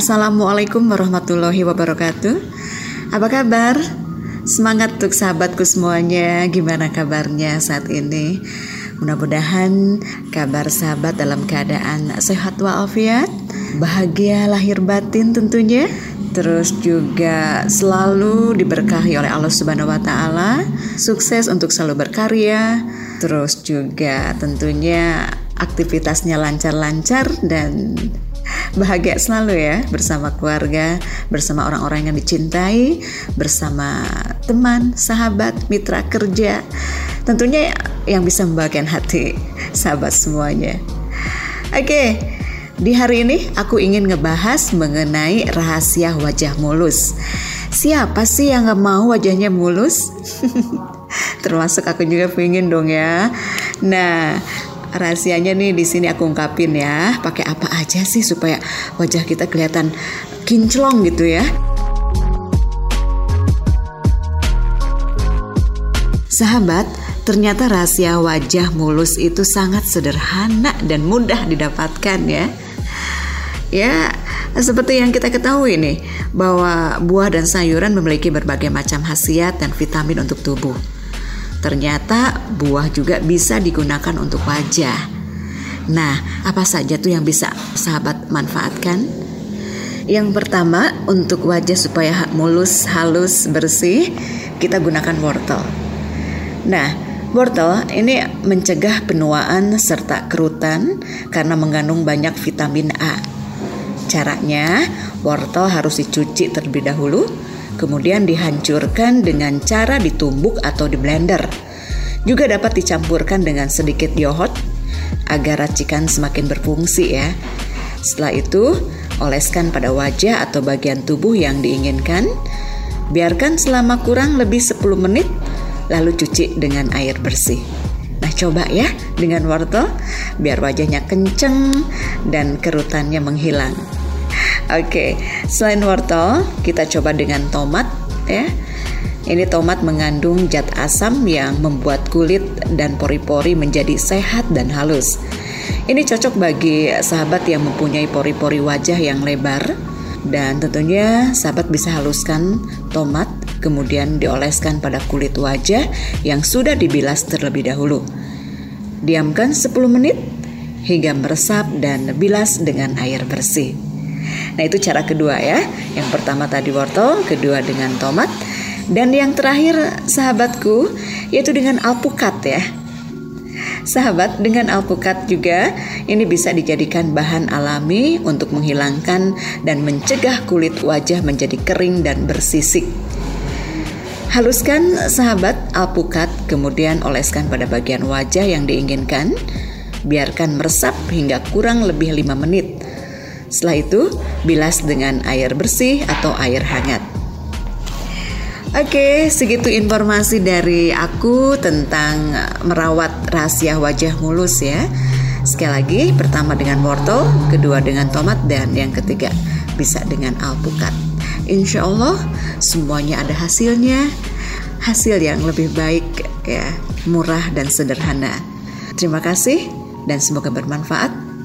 Assalamualaikum warahmatullahi wabarakatuh. Apa kabar? Semangat untuk sahabatku semuanya. Gimana kabarnya saat ini? Mudah-mudahan kabar sahabat dalam keadaan sehat walafiat, bahagia lahir batin tentunya. Terus juga selalu diberkahi oleh Allah Subhanahu wa taala, sukses untuk selalu berkarya, terus juga tentunya aktivitasnya lancar-lancar dan bahagia selalu ya bersama keluarga, bersama orang-orang yang dicintai, bersama teman, sahabat, mitra kerja. Tentunya yang bisa membahagiakan hati sahabat semuanya. Oke, di hari ini aku ingin ngebahas mengenai rahasia wajah mulus. Siapa sih yang gak mau wajahnya mulus? Termasuk aku juga pengen dong ya. Nah, rahasianya nih di sini aku ungkapin ya. Pakai apa aja sih supaya wajah kita kelihatan kinclong gitu ya. Sahabat, ternyata rahasia wajah mulus itu sangat sederhana dan mudah didapatkan ya. Ya, seperti yang kita ketahui nih, bahwa buah dan sayuran memiliki berbagai macam khasiat dan vitamin untuk tubuh. Ternyata buah juga bisa digunakan untuk wajah. Nah, apa saja tuh yang bisa sahabat manfaatkan? Yang pertama, untuk wajah supaya mulus, halus, bersih, kita gunakan wortel. Nah, wortel ini mencegah penuaan serta kerutan karena mengandung banyak vitamin A. Caranya, wortel harus dicuci terlebih dahulu, kemudian dihancurkan dengan cara ditumbuk atau di blender. Juga dapat dicampurkan dengan sedikit yohot agar racikan semakin berfungsi ya. Setelah itu, oleskan pada wajah atau bagian tubuh yang diinginkan. Biarkan selama kurang lebih 10 menit, lalu cuci dengan air bersih. Nah coba ya dengan wortel, biar wajahnya kenceng dan kerutannya menghilang. Oke, selain wortel, kita coba dengan tomat ya. Ini tomat mengandung zat asam yang membuat kulit dan pori-pori menjadi sehat dan halus. Ini cocok bagi sahabat yang mempunyai pori-pori wajah yang lebar dan tentunya sahabat bisa haluskan tomat kemudian dioleskan pada kulit wajah yang sudah dibilas terlebih dahulu. Diamkan 10 menit hingga meresap dan bilas dengan air bersih. Nah itu cara kedua ya. Yang pertama tadi wortel, kedua dengan tomat, dan yang terakhir sahabatku yaitu dengan alpukat ya. Sahabat dengan alpukat juga ini bisa dijadikan bahan alami untuk menghilangkan dan mencegah kulit wajah menjadi kering dan bersisik. Haluskan sahabat alpukat kemudian oleskan pada bagian wajah yang diinginkan. Biarkan meresap hingga kurang lebih 5 menit. Setelah itu, bilas dengan air bersih atau air hangat. Oke, segitu informasi dari aku tentang merawat rahasia wajah mulus ya. Sekali lagi, pertama dengan wortel, kedua dengan tomat, dan yang ketiga bisa dengan alpukat. Insya Allah semuanya ada hasilnya, hasil yang lebih baik ya, murah dan sederhana. Terima kasih dan semoga bermanfaat.